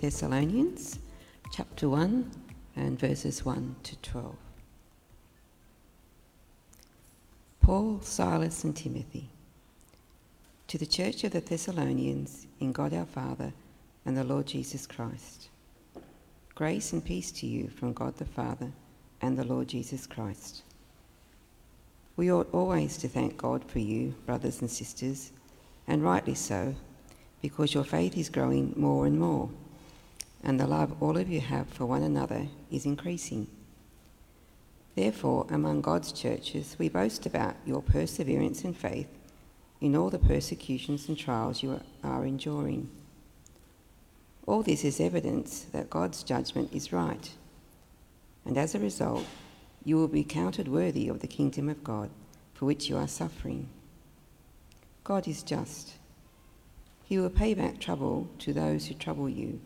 of 2 Thessalonians, chapter 1, and verses 1 to 12. Paul, Silas, and Timothy. To the church of the Thessalonians, in God our Father and the Lord Jesus Christ. Grace and peace to you from God the Father and the Lord Jesus Christ. We ought always to thank God for you, brothers and sisters, and rightly so, because your faith is growing more and more, and the love all of you have for one another is increasing. Therefore, among God's churches, we boast about your perseverance and faith in all the persecutions and trials you are enduring. All this is evidence that God's judgment is right, and as a result, you will be counted worthy of the kingdom of God for which you are suffering. God is just. He will pay back trouble to those who trouble you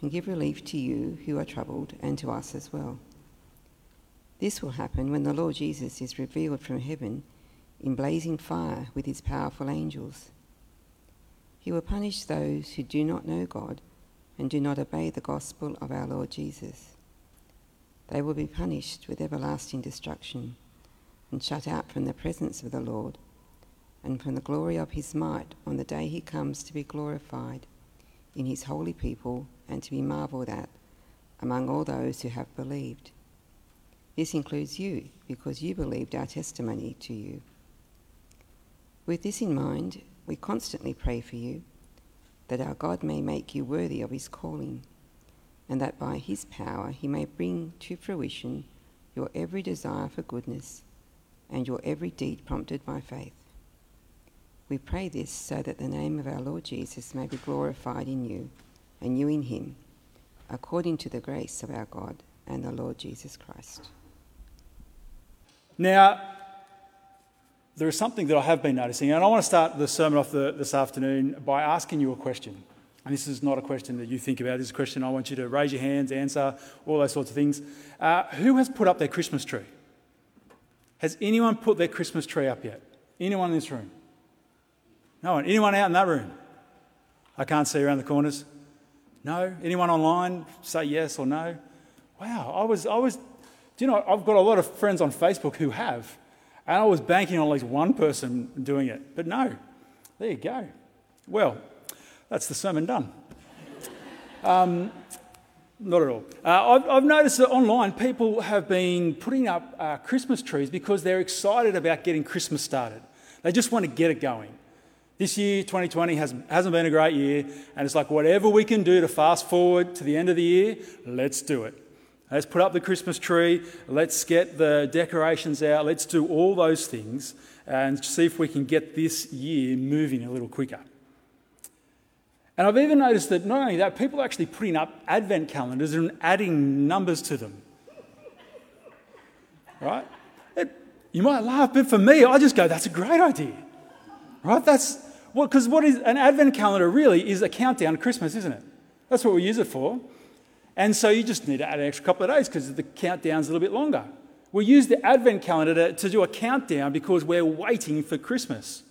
and give relief to you who are troubled and to us as well. This will happen when the Lord Jesus is revealed from heaven in blazing fire with his powerful angels. He will punish those who do not know God and do not obey the gospel of our Lord Jesus they will be punished with everlasting destruction and shut out from the presence of the Lord and from the glory of his might on the day he comes to be glorified in his holy people and to be marvelled at among all those who have believed. This includes you, because you believed our testimony to you. With this in mind, we constantly pray for you, that our God may make you worthy of his calling and that by his power he may bring to fruition your every desire for goodness and your every deed prompted by faith. We pray this so that the name of our Lord Jesus may be glorified in you and you in him, according to the grace of our God and the Lord Jesus Christ. Now, there is something that I have been noticing, and I want to start the sermon off the, this afternoon by asking you a question. And this is not a question that you think about. This is a question I want you to raise your hands, answer, all those sorts of things. Uh, who has put up their Christmas tree? Has anyone put their Christmas tree up yet? Anyone in this room? No one. Anyone out in that room? I can't see around the corners. No. Anyone online? Say yes or no. Wow. I was. I was. Do you know? I've got a lot of friends on Facebook who have, and I was banking on at least one person doing it. But no. There you go. Well, that's the sermon done. Um, not at all. Uh, I've, I've, noticed that online people have been putting up uh, Christmas trees because they're excited about getting Christmas started. They just want to get it going. This year, 2020, has, hasn't been a great year, and it's like whatever we can do to fast forward to the end of the year, let's do it. Let's put up the Christmas tree, let's get the decorations out, let's do all those things and see if we can get this year moving a little quicker. And I've even noticed that not only that, people are actually putting up advent calendars and adding numbers to them. Right? It, you might laugh, but for me, I just go, that's a great idea. Right? That's well, because what is an advent calendar really is a countdown to Christmas, isn't it? That's what we use it for. And so you just need to add an extra couple of days because the countdown's a little bit longer. We use the advent calendar to, to do a countdown because we're waiting for Christmas.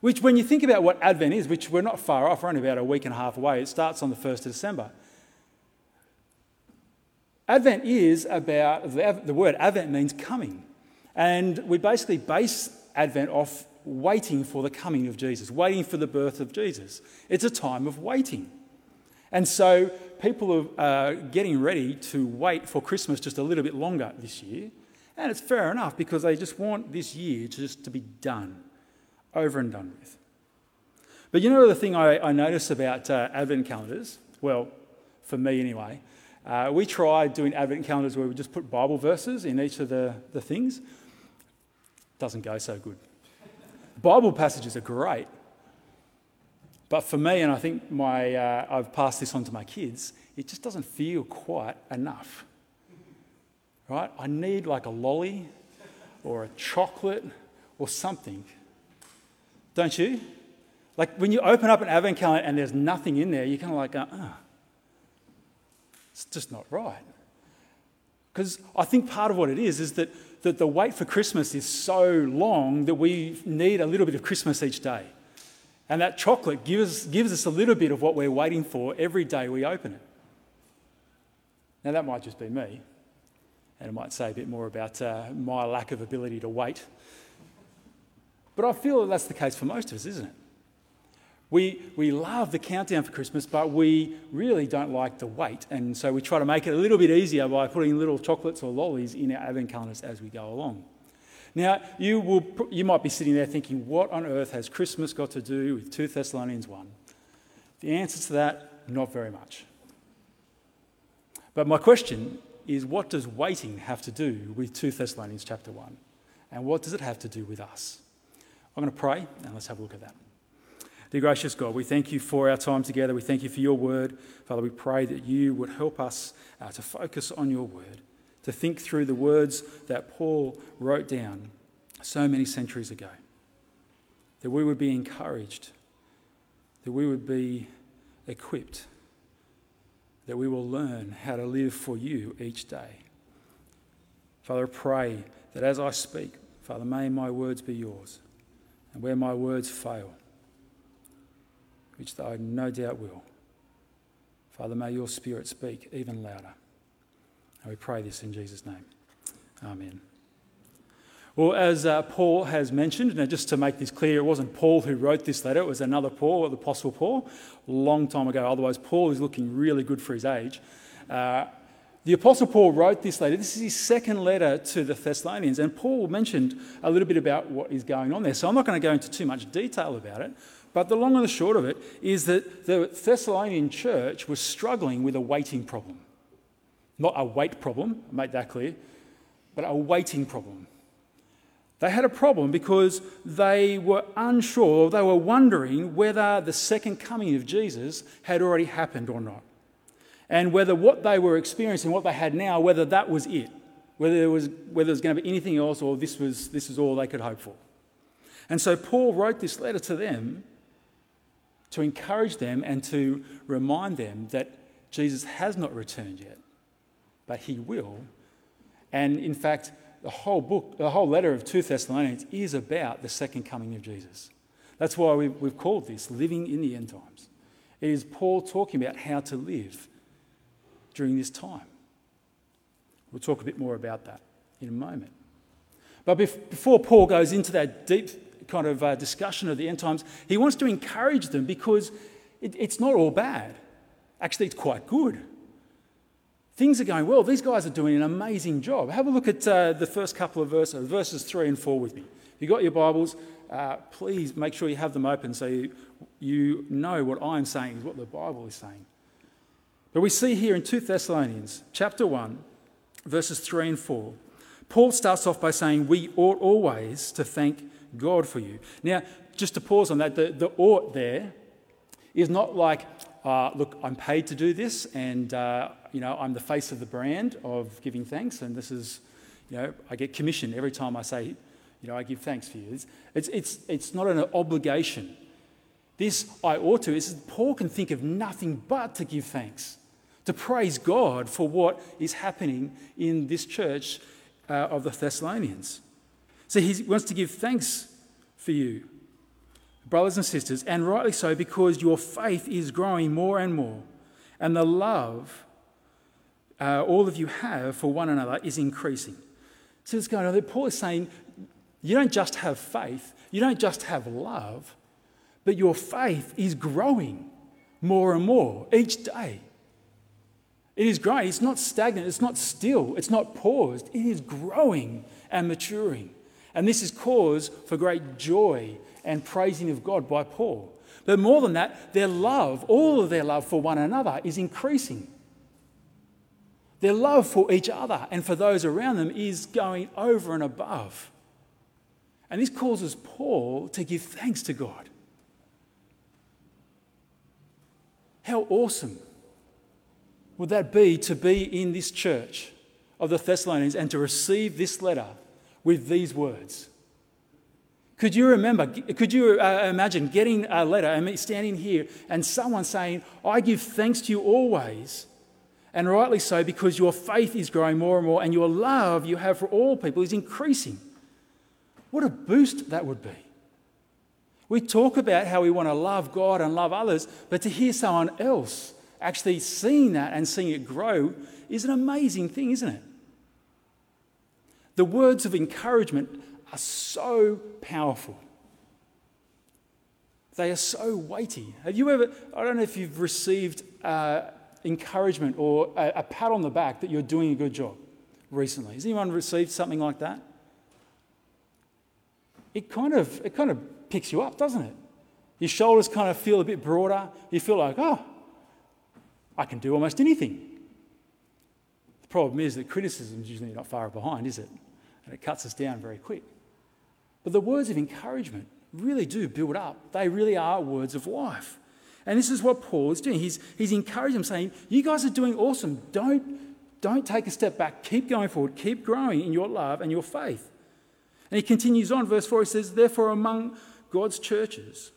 Which, when you think about what Advent is, which we're not far off, we're only about a week and a half away, it starts on the 1st of December. Advent is about, the word Advent means coming. And we basically base Advent off waiting for the coming of Jesus, waiting for the birth of Jesus. It's a time of waiting. And so people are uh, getting ready to wait for Christmas just a little bit longer this year. And it's fair enough because they just want this year just to be done over and done with. But you know the thing I, I notice about uh, Advent calendars? Well, for me anyway, uh, we tried doing Advent calendars where we just put Bible verses in each of the, the things. Doesn't go so good. Bible passages are great. But for me, and I think my, uh, I've passed this on to my kids, it just doesn't feel quite enough. Right? I need like a lolly or a chocolate or something don't you? Like when you open up an advent calendar and there's nothing in there, you're kind of like, uh uh. It's just not right. Because I think part of what it is is that, that the wait for Christmas is so long that we need a little bit of Christmas each day. And that chocolate gives, gives us a little bit of what we're waiting for every day we open it. Now, that might just be me, and it might say a bit more about uh, my lack of ability to wait. But I feel that that's the case for most of us, isn't it? We, we love the countdown for Christmas, but we really don't like the wait. And so we try to make it a little bit easier by putting little chocolates or lollies in our advent calendars as we go along. Now, you, will, you might be sitting there thinking, what on earth has Christmas got to do with 2 Thessalonians 1? The answer to that, not very much. But my question is, what does waiting have to do with 2 Thessalonians chapter 1? And what does it have to do with us? I'm going to pray, and let's have a look at that. Dear gracious God, we thank you for our time together. We thank you for your word. Father, we pray that you would help us uh, to focus on your word, to think through the words that Paul wrote down so many centuries ago. That we would be encouraged, that we would be equipped, that we will learn how to live for you each day. Father, I pray that as I speak, Father, may my words be yours. And where my words fail, which I no doubt will. Father, may your Spirit speak even louder. And we pray this in Jesus' name. Amen. Well, as uh, Paul has mentioned, and just to make this clear, it wasn't Paul who wrote this letter, it was another Paul, the Apostle Paul, long time ago. Otherwise, Paul is looking really good for his age. Uh, the Apostle Paul wrote this letter. This is his second letter to the Thessalonians, and Paul mentioned a little bit about what is going on there. So I'm not going to go into too much detail about it, but the long and the short of it is that the Thessalonian church was struggling with a waiting problem. Not a wait problem, make that clear, but a waiting problem. They had a problem because they were unsure, they were wondering whether the second coming of Jesus had already happened or not. And whether what they were experiencing, what they had now, whether that was it, whether there was, whether there was going to be anything else or this was, this was all they could hope for. And so Paul wrote this letter to them to encourage them and to remind them that Jesus has not returned yet, but he will. And in fact, the whole book, the whole letter of 2 Thessalonians is about the second coming of Jesus. That's why we've, we've called this Living in the End Times. It is Paul talking about how to live during this time. We'll talk a bit more about that in a moment. But before Paul goes into that deep kind of uh, discussion of the end times, he wants to encourage them because it, it's not all bad. Actually, it's quite good. Things are going well. These guys are doing an amazing job. Have a look at uh, the first couple of verses, verses 3 and 4 with me. If you've got your Bibles, uh, please make sure you have them open so you, you know what I'm saying is what the Bible is saying. But we see here in 2 Thessalonians chapter 1, verses 3 and 4, Paul starts off by saying, We ought always to thank God for you. Now, just to pause on that, the, the ought there is not like, uh, look, I'm paid to do this, and uh, you know, I'm the face of the brand of giving thanks, and this is, you know, I get commission every time I say, you know, I give thanks for you. It's, it's, it's, it's not an obligation. This I ought to is Paul can think of nothing but to give thanks, to praise God for what is happening in this church uh, of the Thessalonians. So he wants to give thanks for you, brothers and sisters, and rightly so because your faith is growing more and more, and the love uh, all of you have for one another is increasing. So it's going on. Paul is saying you don't just have faith, you don't just have love, but your faith is growing more and more each day. It is growing. It's not stagnant. It's not still. It's not paused. It is growing and maturing. And this is cause for great joy and praising of God by Paul. But more than that, their love, all of their love for one another, is increasing. Their love for each other and for those around them is going over and above. And this causes Paul to give thanks to God. How awesome would that be to be in this church of the Thessalonians and to receive this letter with these words. Could you remember, could you uh, imagine getting a letter and standing here and someone saying, I give thanks to you always, and rightly so, because your faith is growing more and more and your love you have for all people is increasing? What a boost that would be. We talk about how we want to love God and love others, but to hear someone else actually seeing that and seeing it grow is an amazing thing, isn't it? The words of encouragement are so powerful. They are so weighty. Have you ever, I don't know if you've received uh, encouragement or a, a pat on the back that you're doing a good job recently. Has anyone received something like that? It kind of, it kind of picks you up, doesn't it? Your shoulders kind of feel a bit broader. You feel like, oh, I can do almost anything. The problem is that criticism is usually not far behind, is it? And it cuts us down very quick. But the words of encouragement really do build up. They really are words of life. And this is what Paul is doing. He's, he's encouraging them, saying, You guys are doing awesome. Don't, don't take a step back. Keep going forward. Keep growing in your love and your faith. And he continues on, verse 4, he says, Therefore, among God's churches,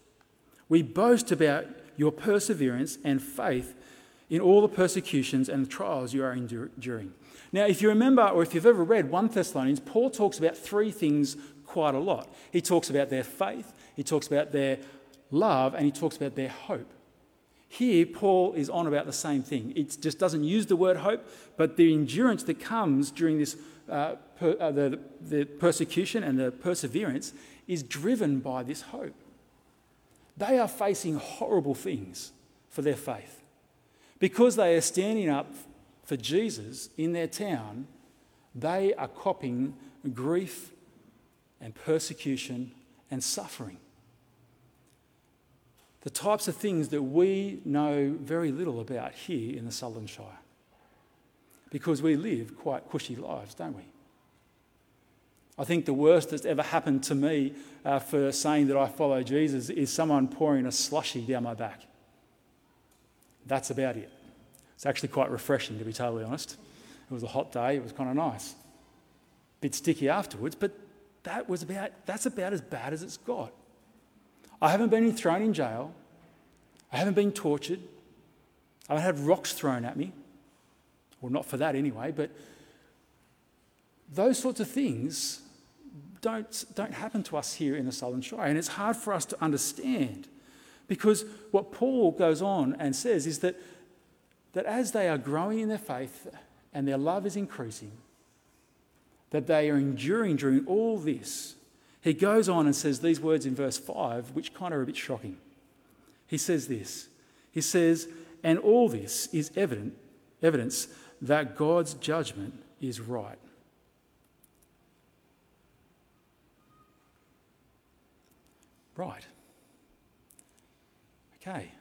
we boast about your perseverance and faith in all the persecutions and trials you are enduring. Now, if you remember, or if you've ever read 1 Thessalonians, Paul talks about three things quite a lot. He talks about their faith, he talks about their love, and he talks about their hope. Here, Paul is on about the same thing. It just doesn't use the word hope, but the endurance that comes during this uh, per, uh, the, the persecution and the perseverance is driven by this hope. They are facing horrible things for their faith. Because they are standing up for Jesus in their town, they are copying grief and persecution and suffering. The types of things that we know very little about here in the Sutherland Shire. Because we live quite cushy lives, don't we? I think the worst that's ever happened to me uh, for saying that I follow Jesus is someone pouring a slushy down my back. That's about it. It's actually quite refreshing, to be totally honest. It was a hot day, it was kind of nice. Bit sticky afterwards, but that was about, that's about as bad as it's got. I haven't been thrown in jail. I haven't been tortured. I haven't had rocks thrown at me. Well, not for that anyway, but those sorts of things don't, don't happen to us here in the Sutherland Shire. And it's hard for us to understand because what Paul goes on and says is that that as they are growing in their faith and their love is increasing, that they are enduring during all this, he goes on and says these words in verse 5, which kind of are a bit shocking. He says this He says, And all this is evident, evidence that God's judgment is right. Right. Okay.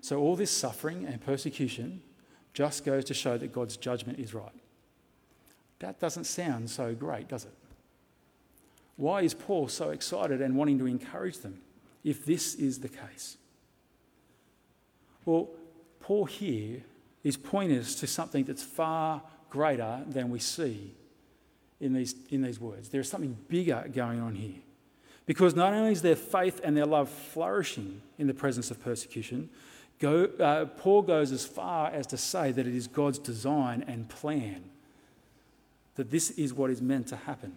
So, all this suffering and persecution just goes to show that God's judgment is right. That doesn't sound so great, does it? Why is Paul so excited and wanting to encourage them if this is the case? Well, Paul here is pointing us to something that's far greater than we see in these, in these words. There's something bigger going on here. Because not only is their faith and their love flourishing in the presence of persecution, Go, uh, Paul goes as far as to say that it is God's design and plan that this is what is meant to happen.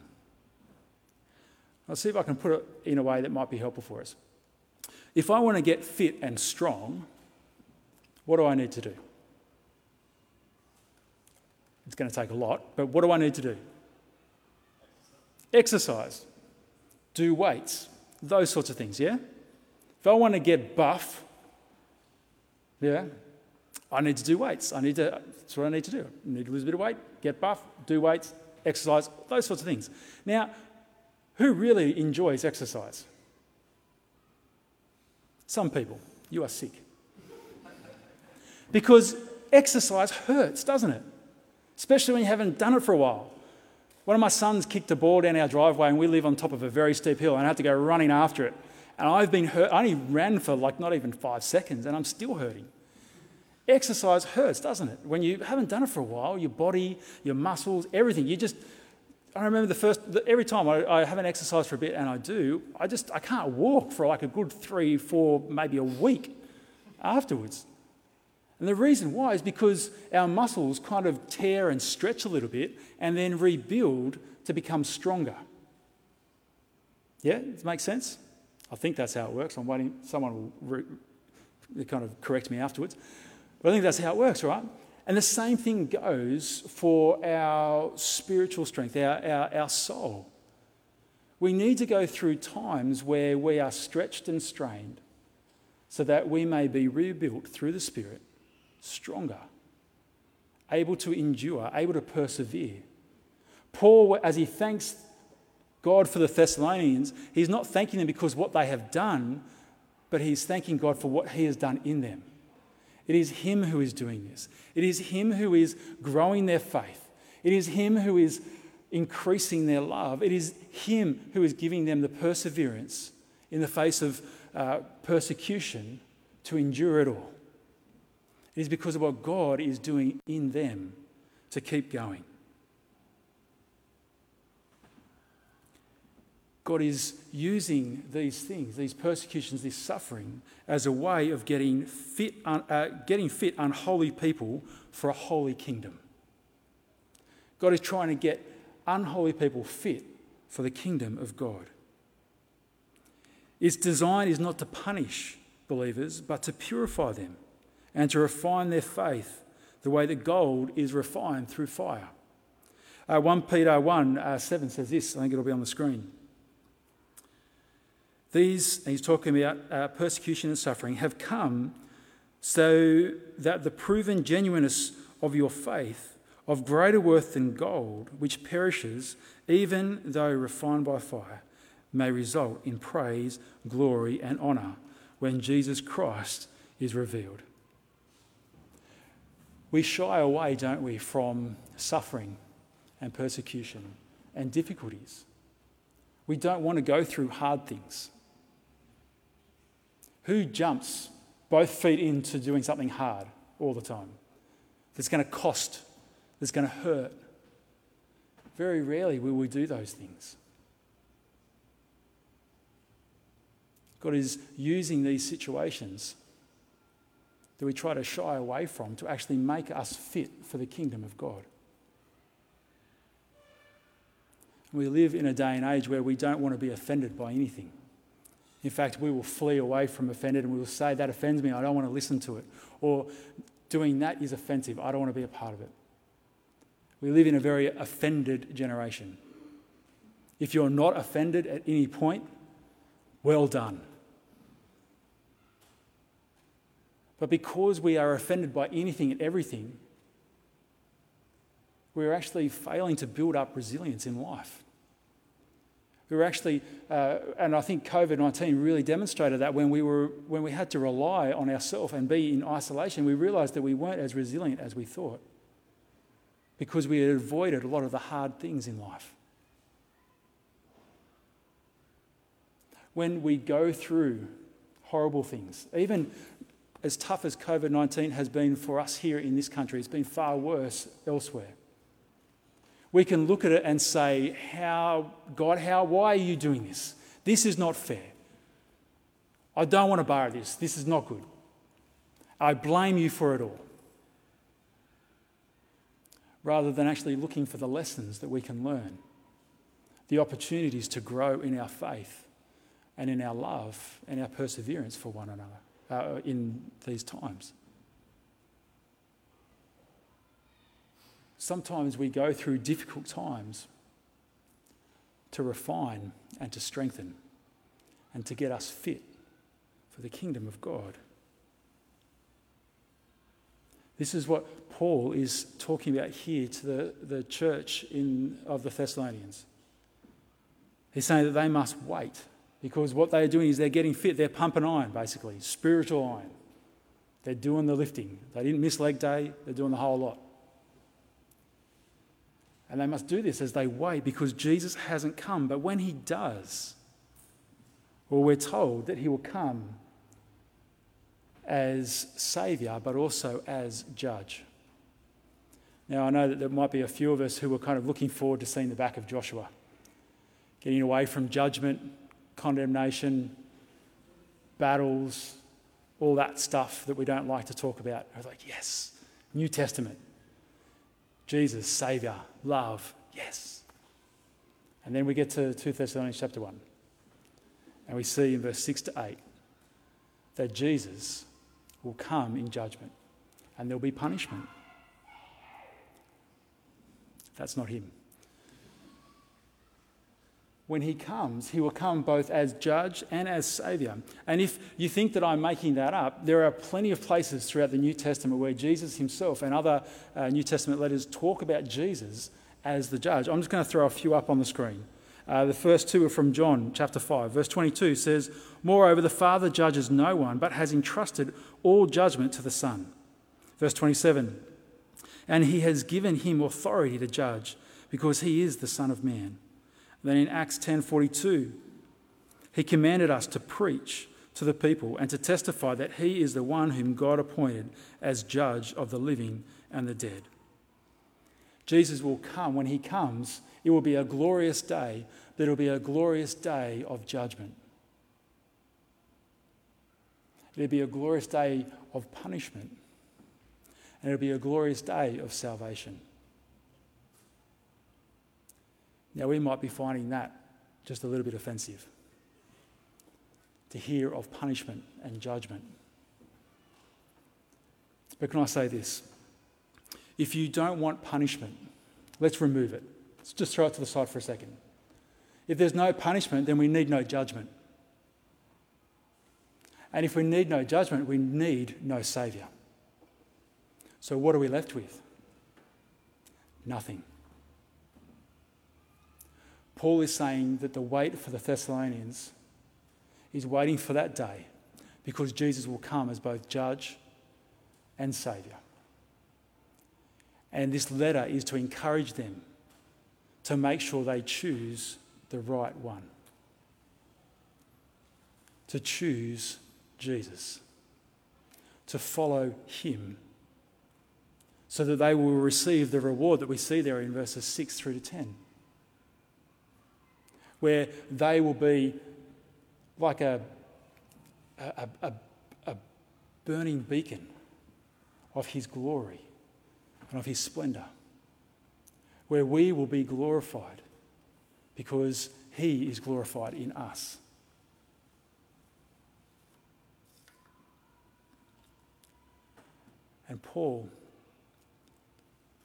I'll see if I can put it in a way that might be helpful for us. If I want to get fit and strong, what do I need to do? It's going to take a lot, but what do I need to do? Exercise, do weights, those sorts of things, yeah? If I want to get buff, yeah. I need to do weights. I need to, that's what I need to do. I need to lose a bit of weight, get buff, do weights, exercise, those sorts of things. Now, who really enjoys exercise? Some people. You are sick. Because exercise hurts, doesn't it? Especially when you haven't done it for a while. One of my sons kicked a ball down our driveway, and we live on top of a very steep hill, and I had to go running after it. And I've been hurt. I only ran for like not even five seconds, and I'm still hurting. Exercise hurts, doesn't it? When you haven't done it for a while, your body, your muscles, everything, you just. I remember the first, every time I, I haven't exercised for a bit and I do, I just, I can't walk for like a good three, four, maybe a week afterwards. And the reason why is because our muscles kind of tear and stretch a little bit and then rebuild to become stronger. Yeah, does it make sense? I think that's how it works. I'm waiting, someone will re- kind of correct me afterwards. But I think that's how it works, right? And the same thing goes for our spiritual strength, our, our, our soul. We need to go through times where we are stretched and strained so that we may be rebuilt through the Spirit, stronger, able to endure, able to persevere. Paul, as he thanks God for the Thessalonians, he's not thanking them because what they have done, but he's thanking God for what he has done in them. It is him who is doing this. It is him who is growing their faith. It is him who is increasing their love. It is him who is giving them the perseverance in the face of uh, persecution to endure it all. It is because of what God is doing in them to keep going. God is using these things, these persecutions, this suffering, as a way of getting fit, uh, getting fit unholy people for a holy kingdom. God is trying to get unholy people fit for the kingdom of God. Its design is not to punish believers, but to purify them and to refine their faith the way that gold is refined through fire. Uh, 1 Peter 1 uh, 7 says this, I think it'll be on the screen. These, he's talking about uh, persecution and suffering, have come so that the proven genuineness of your faith, of greater worth than gold, which perishes, even though refined by fire, may result in praise, glory, and honour when Jesus Christ is revealed. We shy away, don't we, from suffering and persecution and difficulties. We don't want to go through hard things. Who jumps both feet into doing something hard all the time? That's going to cost, that's going to hurt. Very rarely will we do those things. God is using these situations that we try to shy away from to actually make us fit for the kingdom of God. We live in a day and age where we don't want to be offended by anything. In fact, we will flee away from offended and we will say, That offends me, I don't want to listen to it. Or doing that is offensive, I don't want to be a part of it. We live in a very offended generation. If you're not offended at any point, well done. But because we are offended by anything and everything, we're actually failing to build up resilience in life. We were actually, uh, and I think COVID 19 really demonstrated that when we, were, when we had to rely on ourselves and be in isolation, we realized that we weren't as resilient as we thought because we had avoided a lot of the hard things in life. When we go through horrible things, even as tough as COVID 19 has been for us here in this country, it's been far worse elsewhere we can look at it and say, How, God, how, why are you doing this? This is not fair. I don't want to borrow this. This is not good. I blame you for it all. Rather than actually looking for the lessons that we can learn, the opportunities to grow in our faith and in our love and our perseverance for one another uh, in these times. sometimes we go through difficult times to refine and to strengthen and to get us fit for the kingdom of God. This is what Paul is talking about here to the, the church in, of the Thessalonians. He's saying that they must wait because what they're doing is they're getting fit. They're pumping iron, basically, spiritual iron. They're doing the lifting. They didn't miss leg day, they're doing the whole lot. And they must do this as they wait because Jesus hasn't come. But when he does, well, we're told that he will come as Saviour, but also as Judge. Now, I know that there might be a few of us who were kind of looking forward to seeing the back of Joshua, getting away from judgment, condemnation, battles, all that stuff that we don't like to talk about. I was like, yes, New Testament, Jesus, Saviour, love, yes. And then we get to 2 Thessalonians chapter 1. And we see in verse 6 to 8 that Jesus will come in judgment and there'll be punishment. That's not him. When he comes, he will come both as judge and as savior. And if you think that I'm making that up, there are plenty of places throughout the New Testament where Jesus himself and other uh, New Testament letters talk about Jesus as the judge. I'm just going to throw a few up on the screen. Uh, the first two are from John chapter 5. Verse 22 says, Moreover, the Father judges no one, but has entrusted all judgment to the Son. Verse 27 And he has given him authority to judge, because he is the Son of Man. Then in Acts 10:42, he commanded us to preach to the people and to testify that he is the one whom God appointed as judge of the living and the dead. Jesus will come. When he comes, it will be a glorious day, but it will be a glorious day of judgment. It'll be a glorious day of punishment, and it'll be a glorious day of salvation. Now, we might be finding that just a little bit offensive to hear of punishment and judgment. But can I say this? If you don't want punishment, let's remove it. Let's just throw it to the side for a second. If there's no punishment, then we need no judgment. And if we need no judgment, we need no Saviour. So, what are we left with? Nothing. Paul is saying that the wait for the Thessalonians is waiting for that day because Jesus will come as both judge and Saviour. And this letter is to encourage them to make sure they choose the right one. To choose Jesus. To follow him. So that they will receive the reward that we see there in verses 6 through to 10 where they will be like a, a, a, a burning beacon of His glory and of His splendour, where we will be glorified because He is glorified in us. And Paul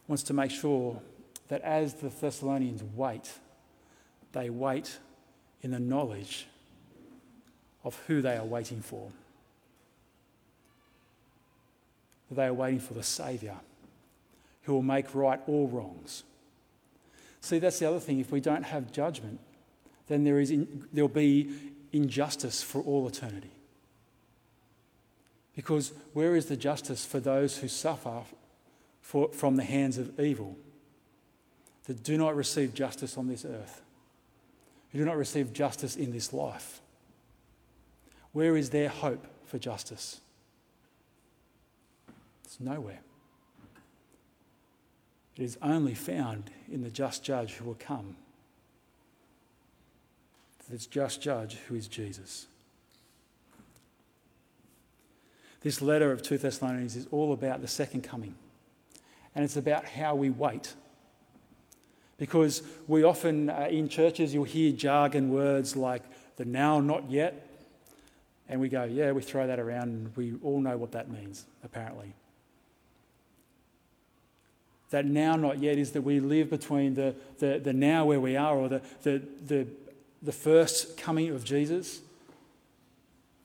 wants to make sure that as the Thessalonians wait they wait in the knowledge of who they are waiting for. They are waiting for the Saviour who will make right all wrongs. See, that's the other thing. If we don't have judgment, then there is in, there'll be injustice for all eternity. Because where is the justice for those who suffer for, from the hands of evil, that do not receive justice on this earth? Who do not receive justice in this life? Where is their hope for justice? It's nowhere. It is only found in the just judge who will come. This just judge who is Jesus. This letter of 2 Thessalonians is all about the second coming, and it's about how we wait because we often, uh, in churches, you'll hear jargon words like the now, not yet. And we go, yeah, we throw that around and we all know what that means, apparently. That now, not yet is that we live between the, the, the now where we are or the, the, the, the first coming of Jesus.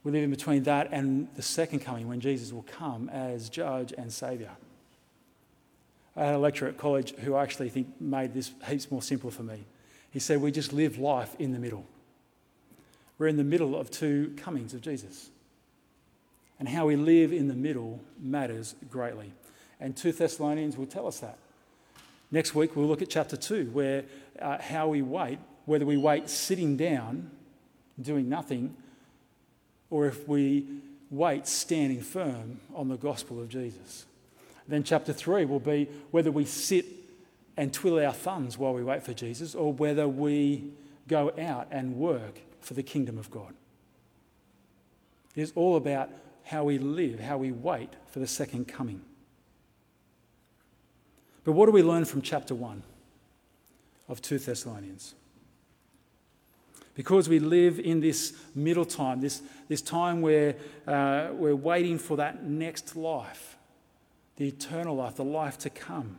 We live in between that and the second coming when Jesus will come as judge and saviour. I had a lecturer at college who I actually think made this heaps more simple for me. He said, We just live life in the middle. We're in the middle of two comings of Jesus. And how we live in the middle matters greatly. And 2 Thessalonians will tell us that. Next week, we'll look at chapter 2, where uh, how we wait, whether we wait sitting down, doing nothing, or if we wait standing firm on the gospel of Jesus. Then, chapter 3 will be whether we sit and twiddle our thumbs while we wait for Jesus or whether we go out and work for the kingdom of God. It is all about how we live, how we wait for the second coming. But what do we learn from chapter 1 of 2 Thessalonians? Because we live in this middle time, this, this time where uh, we're waiting for that next life, the eternal life, the life to come.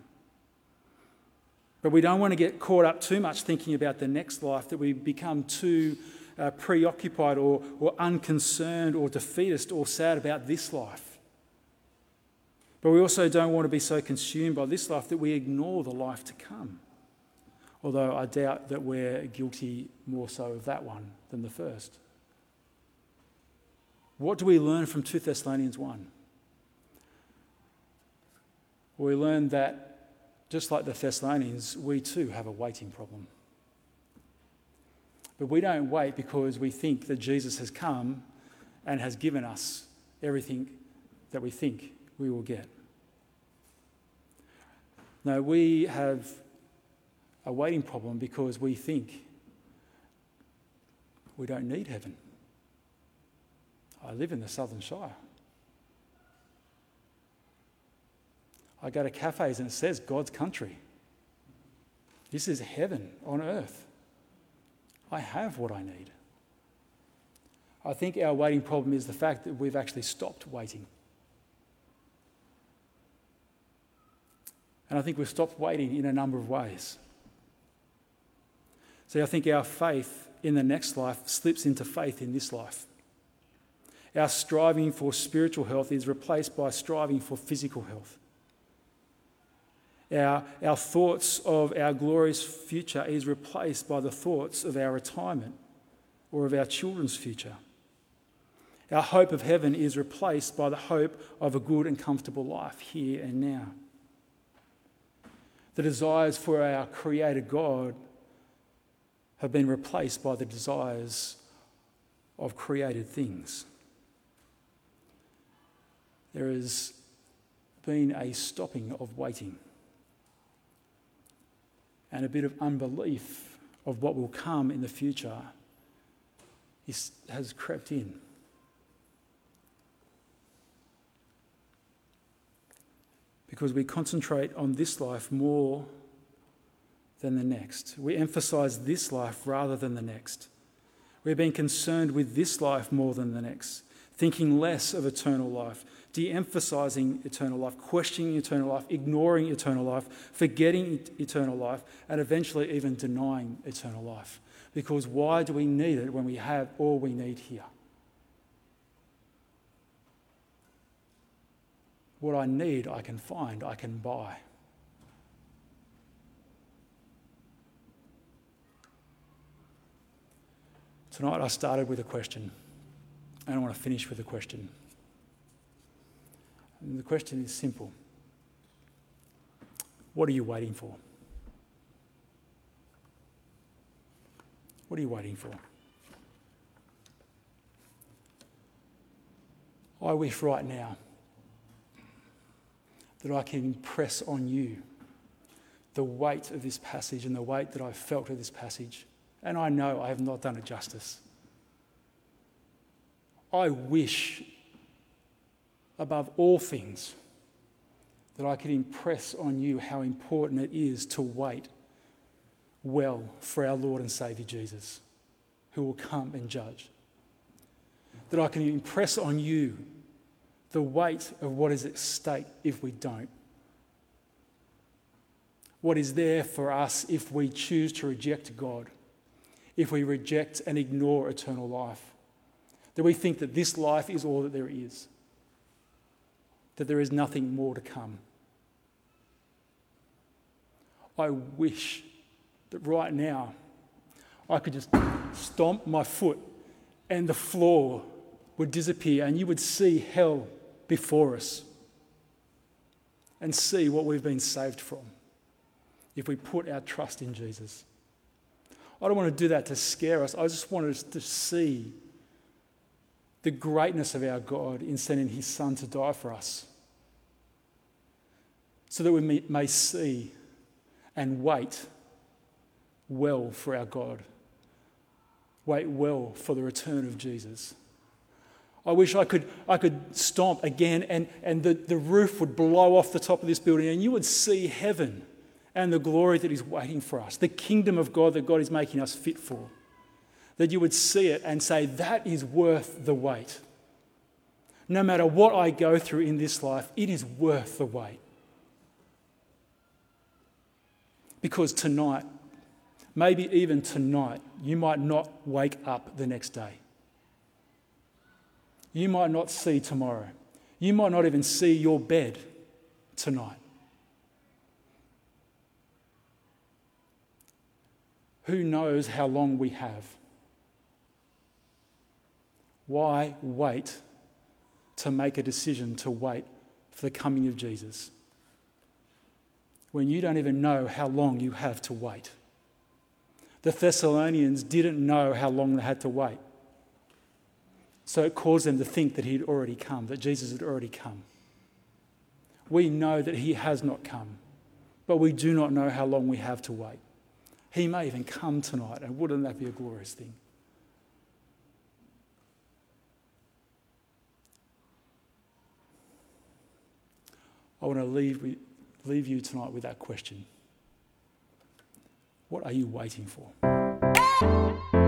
But we don't want to get caught up too much thinking about the next life that we become too uh, preoccupied or, or unconcerned or defeatist or sad about this life. But we also don't want to be so consumed by this life that we ignore the life to come. Although I doubt that we're guilty more so of that one than the first. What do we learn from 2 Thessalonians 1? We learn that just like the Thessalonians, we too have a waiting problem. But we don't wait because we think that Jesus has come and has given us everything that we think we will get. No, we have a waiting problem because we think we don't need heaven. I live in the Sutherland Shire. I go to cafes and it says God's country. This is heaven on earth. I have what I need. I think our waiting problem is the fact that we've actually stopped waiting. And I think we've stopped waiting in a number of ways. See, I think our faith in the next life slips into faith in this life. Our striving for spiritual health is replaced by striving for physical health. Our, our thoughts of our glorious future is replaced by the thoughts of our retirement or of our children's future. Our hope of heaven is replaced by the hope of a good and comfortable life here and now. The desires for our Creator God have been replaced by the desires of created things. There has been a stopping of waiting and a bit of unbelief of what will come in the future is, has crept in. Because we concentrate on this life more than the next. We emphasize this life rather than the next. We're being concerned with this life more than the next, thinking less of eternal life, de emphasizing eternal life, questioning eternal life, ignoring eternal life, forgetting eternal life, and eventually even denying eternal life. Because why do we need it when we have all we need here? What I need, I can find, I can buy. Tonight I started with a question, and I want to finish with a question. And the question is simple What are you waiting for? What are you waiting for? I wish right now that I can impress on you the weight of this passage and the weight that I've felt of this passage. And I know I have not done it justice. I wish above all things, that I could impress on you how important it is to wait well for our Lord and Saviour Jesus, who will come and judge. That I can impress on you the weight of what is at stake if we don't. What is there for us if we choose to reject God, if we reject and ignore eternal life. That we think that this life is all that there is that there is nothing more to come. I wish that right now I could just stomp my foot and the floor would disappear and you would see hell before us and see what we've been saved from if we put our trust in Jesus. I don't want to do that to scare us. I just want us to see the greatness of our God in sending his Son to die for us. So that we may, see and wait well for our God. Wait well for the return of Jesus. I wish I could, I could stomp again and, and the, the roof would blow off the top of this building and you would see heaven and the glory that is waiting for us, the kingdom of God that God is making us fit for. That you would see it and say, that is worth the wait. No matter what I go through in this life, it is worth the wait. Because tonight, maybe even tonight, you might not wake up the next day. You might not see tomorrow. You might not even see your bed tonight. Who knows how long we have? Why wait to make a decision to wait for the coming of Jesus when you don't even know how long you have to wait? The Thessalonians didn't know how long they had to wait. So it caused them to think that he'd already come, that Jesus had already come. We know that he has not come, but we do not know how long we have to wait. He may even come tonight, and wouldn't that be a glorious thing? I want to leave, leave you tonight with that question What are you waiting for?